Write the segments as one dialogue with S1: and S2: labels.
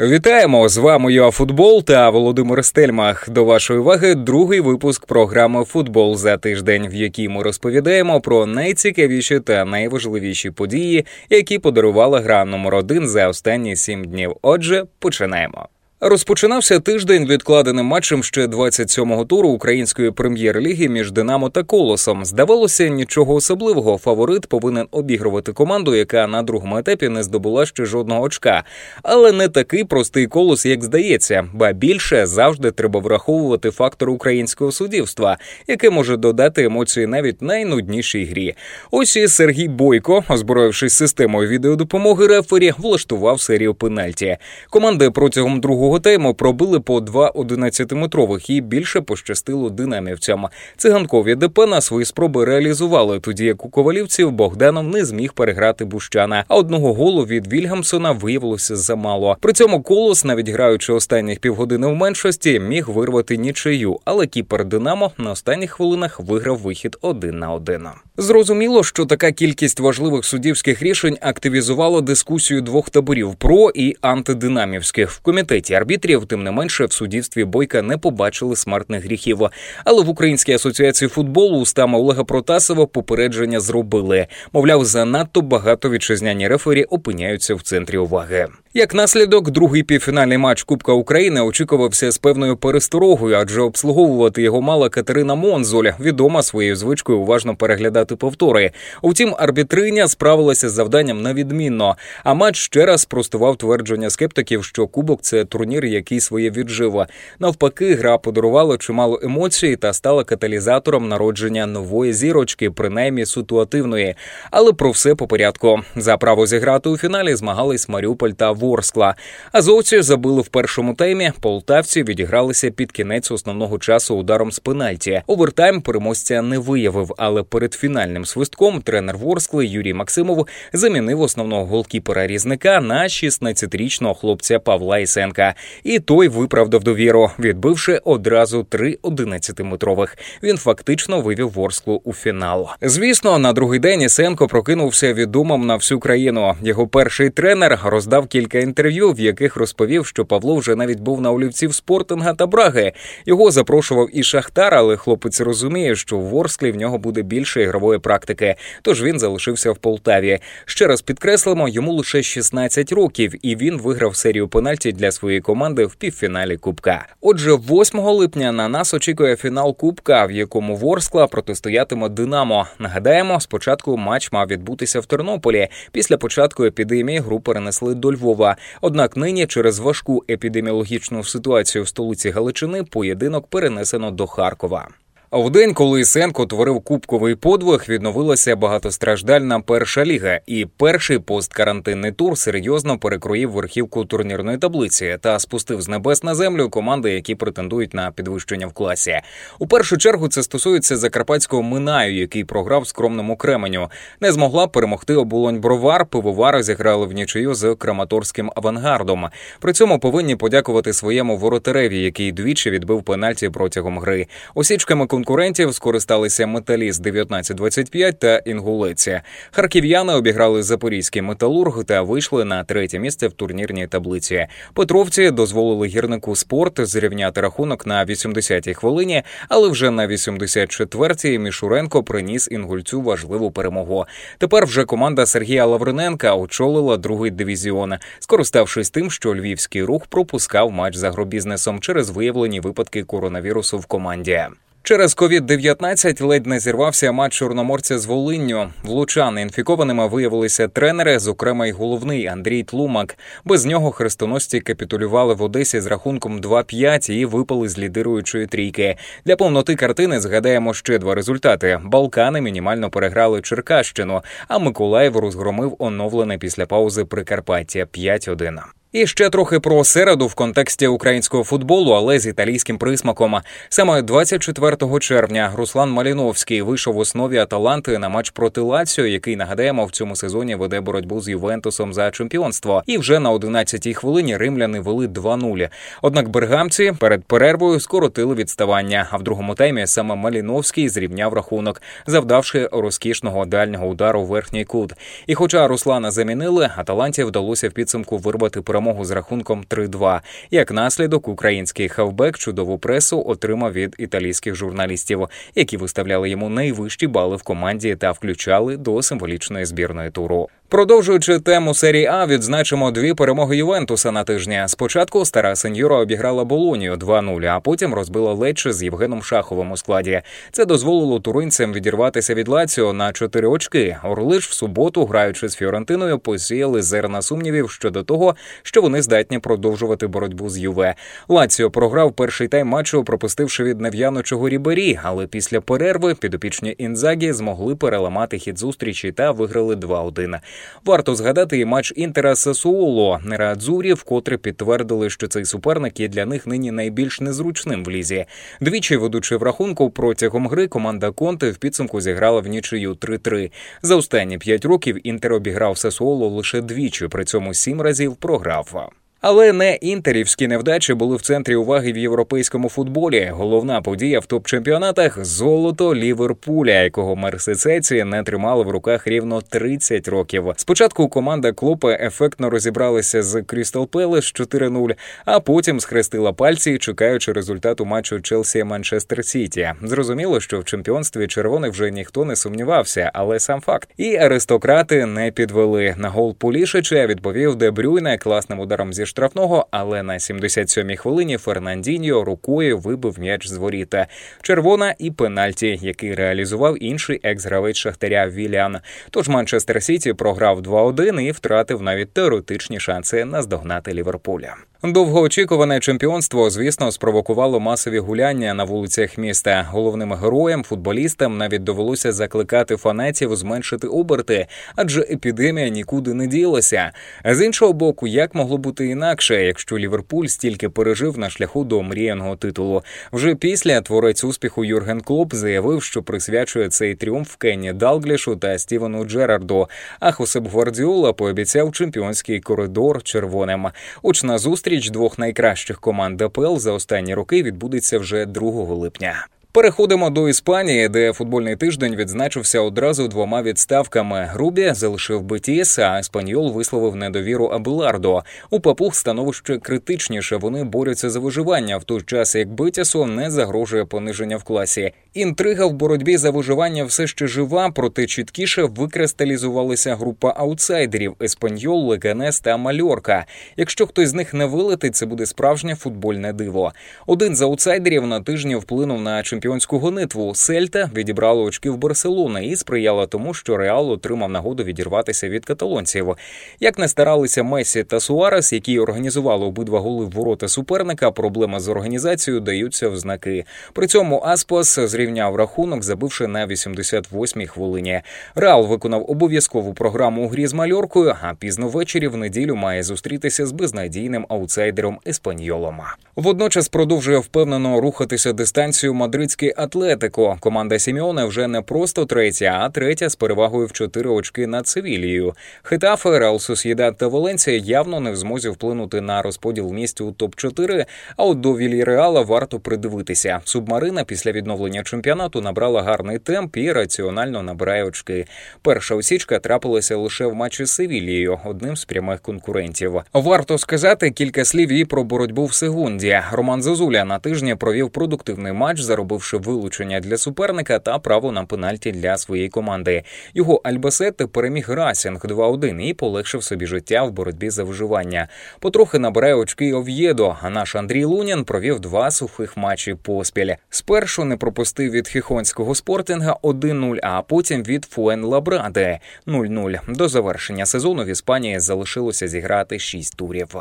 S1: Вітаємо з вами UA-Футбол та Володимир Стельмах. До вашої уваги другий випуск програми Футбол за тиждень, в якій ми розповідаємо про найцікавіші та найважливіші події, які подарувала гра номер один за останні сім днів. Отже, починаємо. Розпочинався тиждень відкладеним матчем ще 27-го туру української прем'єр-ліги між Динамо та Колосом. Здавалося, нічого особливого. Фаворит повинен обігрувати команду, яка на другому етапі не здобула ще жодного очка. Але не такий простий колос, як здається, ба більше завжди треба враховувати фактор українського суддівства, яке може додати емоції навіть найнуднішій грі. Ось і Сергій Бойко, озброївшись системою відеодопомоги рефері, влаштував серію пенальті. Команди протягом другого другого тайму пробили по два 11-метрових і більше пощастило динамівцям. Циганкові ДП на свої спроби реалізували, тоді як у ковалівців Богданов не зміг переграти Бущана. А одного голу від Вільгамсона виявилося замало. При цьому колос, навіть граючи останніх півгодини в меншості, міг вирвати нічию, але кіпер Динамо на останніх хвилинах виграв вихід один на один. Зрозуміло, що така кількість важливих суддівських рішень активізувала дискусію двох таборів про і антидинамівських в комітеті арбітрів, тим не менше в суддівстві бойка не побачили смертних гріхів. Але в Українській асоціації футболу устами Олега Протасова попередження зробили. Мовляв, занадто багато вітчизняні рефері опиняються в центрі уваги. Як наслідок, другий півфінальний матч Кубка України очікувався з певною пересторогою, адже обслуговувати його мала Катерина Монзоль, відома своєю звичкою уважно переглядати повтори. Утім, арбітриня справилася з завданням невідмінно. А матч ще раз спростував твердження скептиків, що Кубок це турнір, який своє віджива. Навпаки, гра подарувала чимало емоцій та стала каталізатором народження нової зірочки, принаймні ситуативної. Але про все по порядку за право зіграти у фіналі змагались Маріуполь та Ворскла. Азовці забили в першому таймі. Полтавці відігралися під кінець основного часу ударом з пенальті. Овертайм переможця не виявив, але перед фінальним свистком тренер Ворскли Юрій Максимов замінив основного голкіпера різника на 16-річного хлопця Павла Ісенка. І той виправдав довіру, відбивши одразу три 11-метрових. Він фактично вивів Ворсклу у фінал. Звісно, на другий день Ісенко прокинувся відомим на всю країну. Його перший тренер роздав кілька інтерв'ю, в яких розповів, що Павло вже навіть був на олівців спортинга та браги. Його запрошував і Шахтар, але хлопець розуміє, що в Ворсклі в нього буде більше ігрової практики. Тож він залишився в Полтаві. Ще раз підкреслимо, йому лише 16 років, і він виграв серію пенальті для своєї команди в півфіналі Кубка. Отже, 8 липня на нас очікує фінал Кубка, в якому Ворскла протистоятиме Динамо. Нагадаємо, спочатку матч мав відбутися в Тернополі. Після початку епідемії гру перенесли до Львова. Однак нині через важку епідеміологічну ситуацію в столиці Галичини поєдинок перенесено до Харкова. В день, коли Ісенко творив кубковий подвиг, відновилася багатостраждальна перша ліга, і перший посткарантинний тур серйозно перекроїв верхівку турнірної таблиці та спустив з небес на землю команди, які претендують на підвищення в класі. У першу чергу це стосується закарпатського минаю, який програв скромному кременю. Не змогла перемогти оболонь бровар. Пивовари зіграли в нічию з краматорським авангардом. При цьому повинні подякувати своєму воротареві, який двічі відбив пенальті протягом гри. Осічками конкурентів скористалися металіст 1925 та інгулеція. Харків'яни обіграли запорізький металург та вийшли на третє місце в турнірній таблиці. Петровці дозволили гірнику спорт зрівняти рахунок на 80-й хвилині, але вже на 84-й Мішуренко приніс інгульцю важливу перемогу. Тепер вже команда Сергія Лавриненка очолила другий дивізіон, скориставшись тим, що львівський рух пропускав матч з агробізнесом через виявлені випадки коронавірусу в команді. Через COVID-19 ледь не зірвався матч чорноморця з Волинню. Влучани інфікованими виявилися тренери, зокрема й головний Андрій Тлумак. Без нього хрестоносці капітулювали в Одесі з рахунком 2-5 і випали з лідируючої трійки. Для повноти картини згадаємо ще два результати: Балкани мінімально переграли Черкащину, а Миколаїв розгромив оновлене після паузи Прикарпаття 5-1. І ще трохи про середу в контексті українського футболу, але з італійським присмаком. Саме 24 червня Руслан Маліновський вийшов в основі Аталанти на матч проти Лаціо, який нагадаємо в цьому сезоні веде боротьбу з Ювентусом за чемпіонство. І вже на 11-й хвилині римляни вели 2-0. Однак бергамці перед перервою скоротили відставання. А в другому таймі саме Маліновський зрівняв рахунок, завдавши розкішного дальнього удару в верхній кут. І, хоча Руслана замінили, Аталанті вдалося в підсумку вирвати перемогу перемогу з рахунком 3-2. Як наслідок, український хавбек чудову пресу отримав від італійських журналістів, які виставляли йому найвищі бали в команді та включали до символічної збірної туру. Продовжуючи тему серії А, відзначимо дві перемоги Ювентуса на тижні. Спочатку стара сеньора обіграла Болонію 2-0, а потім розбила Лечче з Євгеном Шаховим у складі. Це дозволило туринцям відірватися від Лаціо на чотири очки. Орли ж в суботу, граючи з Фіорентиною, посіяли зерна сумнівів щодо того, що вони здатні продовжувати боротьбу з Юве. Лаціо програв перший тайм матчу, пропустивши від нев'янучого Рібері, але після перерви підопічні Інзагі змогли переламати хід зустрічі та виграли 2-1. Варто згадати і матч Інтера Сасуоло. Нерадзуррі вкотре підтвердили, що цей суперник є для них нині найбільш незручним в лізі. Двічі ведучи в рахунку протягом гри, команда Конте в підсумку зіграла внічию 3-3. За останні п'ять років інтер обіграв Сесуоло лише двічі, при цьому сім разів програв. Але не інтерівські невдачі були в центрі уваги в європейському футболі. Головна подія в топ-чемпіонатах золото Ліверпуля, якого мерсисеці не тримали в руках рівно 30 років. Спочатку команда Клопа ефектно розібралася з Крістал Пелес 4-0, а потім схрестила пальці, чекаючи результату матчу Челсі Манчестер Сіті. Зрозуміло, що в чемпіонстві червоних вже ніхто не сумнівався, але сам факт. І аристократи не підвели на гол Пулішича. Відповів Дебрюйне класним ударом зі штрафного, але на 77-й хвилині Фернандіньо рукою вибив м'яч з воріта. Червона і пенальті, який реалізував інший екс-гравець Шахтаря Віліан. Тож Манчестер Сіті програв 2-1 і втратив навіть теоретичні шанси наздогнати Ліверпуля. Довгоочікуване чемпіонство, звісно, спровокувало масові гуляння на вулицях міста. Головним героям, футболістам навіть довелося закликати фанатів зменшити оберти, адже епідемія нікуди не ділася. З іншого боку, як могло бути інакше, якщо Ліверпуль стільки пережив на шляху до мріяного титулу? Вже після творець успіху Юрген Клоп заявив, що присвячує цей тріумф Кенні Далглішу та Стівену Джерарду. А Хосеп Гвардіола пообіцяв чемпіонський коридор червоним. Очна зустріч. Зустріч двох найкращих команд АПЛ за останні роки відбудеться вже 2 липня. Переходимо до Іспанії, де футбольний тиждень відзначився одразу двома відставками. Грубі залишив Бетіс, а Еспаньол висловив недовіру Абелардо. У папуг становище критичніше. Вони борються за виживання в той час, як Бетісу не загрожує пониження в класі. Інтрига в боротьбі за виживання все ще жива, проте чіткіше викристалізувалася група аутсайдерів Еспаньол, Леганес та Мальорка. Якщо хтось з них не вилетить, це буде справжнє футбольне диво. Один з аутсайдерів на тижні вплинув на чемпіонську гонитву. Сельта відібрала очки в Барселони і сприяла тому, що Реал отримав нагоду відірватися від каталонців. Як не старалися Месі та Суарес, які організували обидва голи в ворота суперника, проблеми з організацією даються в знаки. При цьому Аспас зрівняв рахунок, забивши на 88-й хвилині. Реал виконав обов'язкову програму у грі з мальоркою, а пізно ввечері в неділю має зустрітися з безнадійним аутсайдером Еспаньолом. Водночас продовжує впевнено рухатися дистанцію мадридський Атлетико. Команда Сіміоне вже не просто третя, а третя з перевагою в чотири очки над Севілією. Хитафе, Реал Сосєдад та Валенція явно не в змозі вплинути на розподіл місць у топ 4 А от до Вільяреала варто придивитися. Субмарина після відновлення чемпіонату набрала гарний темп і раціонально набирає очки. Перша осічка трапилася лише в матчі з Севілією, одним з прямих конкурентів. Варто сказати кілька слів і про боротьбу в секунді. Роман Зозуля на тижні провів продуктивний матч, заробивши вилучення для суперника та право на пенальті для своєї команди. Його Альбасете переміг Расінг 2-1 і полегшив собі життя в боротьбі за виживання. Потрохи набирає очки Ов'єдо. А наш Андрій Лунін провів два сухих матчі поспіль. Спершу не пропустив від хіхонського Спортинга 1-0, а потім від Фуенлабради 0-0. До завершення сезону в Іспанії залишилося зіграти шість турів.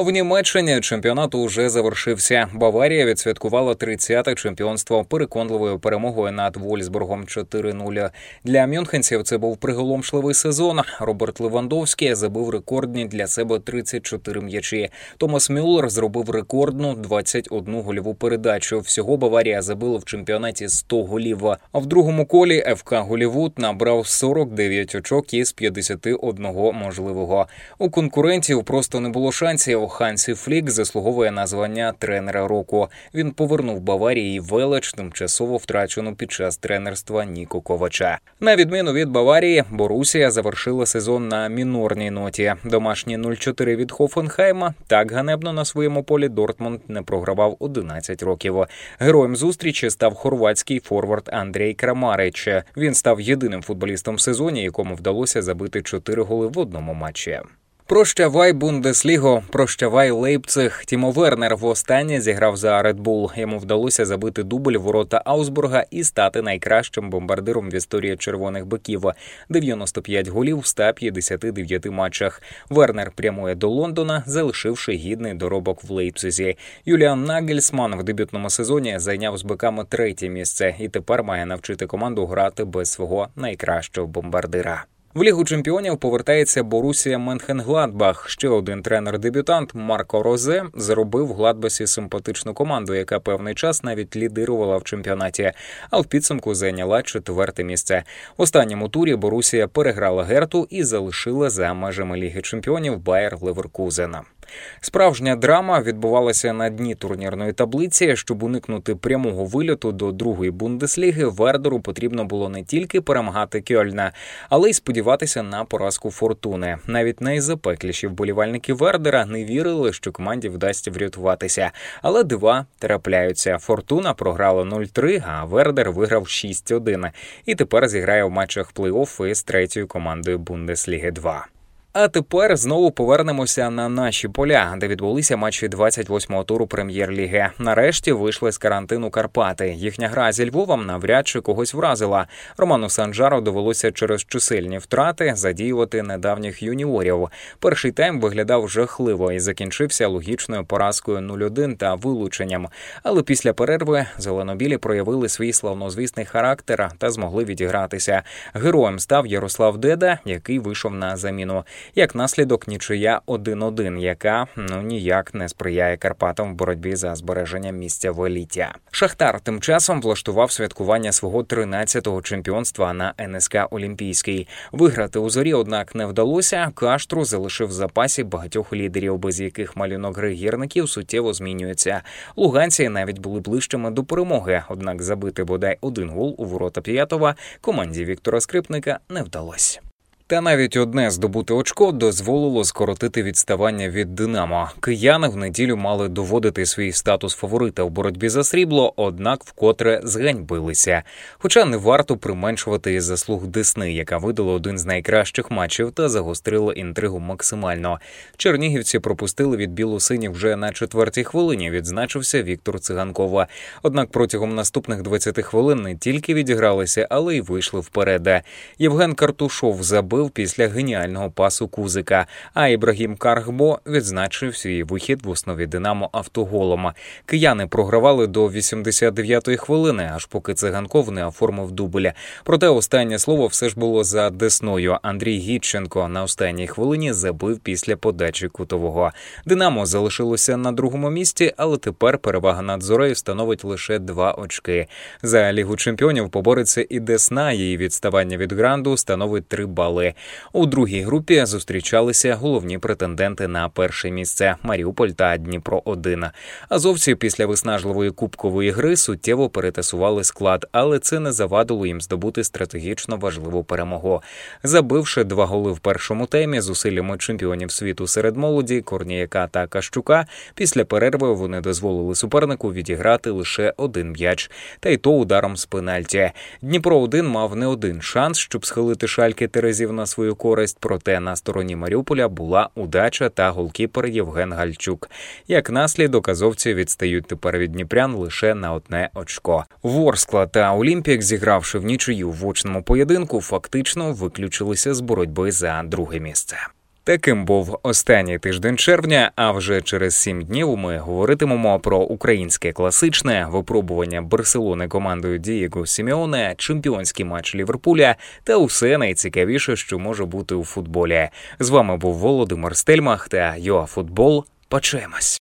S1: В Німеччині чемпіонат уже завершився. Баварія відсвяткувала 30-те чемпіонство переконливою перемогою над Вольфсбургом 4-0. Для мюнхенців це був приголомшливий сезон. Роберт Левандовський забив рекордні для себе 34 м'ячі. Томас Мюллер зробив рекордну 21 гольову передачу. Всього Баварія забила в чемпіонаті 100 голів. А в другому колі ФК Голівуд набрав 49 очок із 51 можливого. У конкурентів просто не було шансів. Хансі Флік заслуговує на звання тренера року. Він повернув Баварії велич тимчасово втрачену під час тренерства Ніко Ковача. На відміну від Баварії, Борусія завершила сезон на мінорній ноті. Домашні 0-4 від Хофенхайма так ганебно на своєму полі Дортмунд не програвав 11 років. Героєм зустрічі став хорватський форвард Андрій Крамарич. Він став єдиним футболістом в сезоні, якому вдалося забити 4 голи в одному матчі. Прощавай Бундесліго, прощавай Лейпциг. Тімо Вернер востаннє зіграв за Red Bull. Йому вдалося забити дубль ворота Аусбурга і стати найкращим бомбардиром в історії червоних биків. 95 голів в 159 матчах. Вернер прямує до Лондона, залишивши гідний доробок в Лейпцизі. Юліан Нагельсман в дебютному сезоні зайняв з биками третє місце і тепер має навчити команду грати без свого найкращого бомбардира. В лігу чемпіонів повертається Борусія Менхенгладбах. Ще один тренер-дебютант Марко Розе зробив в Гладбасі симпатичну команду, яка певний час навіть лідирувала в чемпіонаті, а в підсумку зайняла четверте місце. В останньому турі Борусія переграла Герту і залишила за межами ліги чемпіонів Байер Леверкузена. Справжня драма відбувалася на дні турнірної таблиці. Щоб уникнути прямого вильоту до другої бундесліги, Вердеру потрібно було не тільки перемагати Кьольна, але й сподіватися на поразку фортуни. Навіть найзапекліші вболівальники Вердера не вірили, що команді вдасться врятуватися. Але дива трапляються. Фортуна програла 0-3, а Вердер виграв 6-1. І тепер зіграє в матчах плей-офф із третьою командою Бундесліги 2. А тепер знову повернемося на наші поля, де відбулися матчі 28-го туру прем'єр-ліги. Нарешті вийшли з карантину Карпати. Їхня гра зі Львовом навряд чи когось вразила. Роману Санджару довелося через чисельні втрати задіювати недавніх юніорів. Перший тайм виглядав жахливо і закінчився логічною поразкою 0-1 та вилученням. Але після перерви зеленобілі проявили свій славнозвісний характер та змогли відігратися. Героєм став Ярослав Деда, який вийшов на заміну. Як наслідок, нічия 1-1, яка ну ніяк не сприяє Карпатам в боротьбі за збереження місця в еліті. Шахтар тим часом влаштував святкування свого 13-го чемпіонства на НСК Олімпійський. Виграти у зорі, однак, не вдалося. Каштру залишив в запасі багатьох лідерів, без яких малюнок гри гірників суттєво змінюється. Луганці навіть були ближчими до перемоги однак забити бодай один гол у ворота п'ятого команді Віктора Скрипника не вдалося. Та навіть одне здобуте очко дозволило скоротити відставання від Динамо. Кияни в неділю мали доводити свій статус фаворита у боротьбі за срібло, однак вкотре зганьбилися. Хоча не варто применшувати заслуг Десни, яка видала один з найкращих матчів та загострила інтригу максимально. Чернігівці пропустили від білосині вже на четвертій хвилині. Відзначився Віктор Циганкова. Однак протягом наступних 20 хвилин не тільки відігралися, але й вийшли вперед. Євген Картушов забив забив після геніального пасу Кузика. А Ібрагім Каргбо відзначив свій вихід в основі Динамо автоголом. Кияни програвали до 89-ї хвилини, аж поки циганков не оформив дубля. Проте останнє слово все ж було за десною. Андрій Гідченко на останній хвилині забив після подачі кутового. Динамо залишилося на другому місці, але тепер перевага над зорею становить лише два очки. За лігу чемпіонів побореться і Десна. Її відставання від гранду становить три бали. У другій групі зустрічалися головні претенденти на перше місце Маріуполь та Дніпро 1 Азовці після виснажливої кубкової гри суттєво перетасували склад, але це не завадило їм здобути стратегічно важливу перемогу. Забивши два голи в першому темі зусиллями чемпіонів світу серед молоді, Корніяка та Кащука. Після перерви вони дозволили супернику відіграти лише один м'яч, та й то ударом з пенальті. Дніпро 1 мав не один шанс, щоб схилити шальки Терезів на свою користь, проте на стороні Маріуполя була удача та голкіпер Євген Гальчук. Як наслідок азовці відстають тепер від Дніпрян лише на одне очко. Ворскла та Олімпік, зігравши в нічию в очному поєдинку, фактично виключилися з боротьби за друге місце. Таким був останній тиждень червня. А вже через сім днів ми говоритимемо про українське класичне випробування Барселони командою Дієго Сіміоне, чемпіонський матч Ліверпуля та усе найцікавіше, що може бути у футболі. З вами був Володимир Стельмах та ЮАФутбол. Почуємось.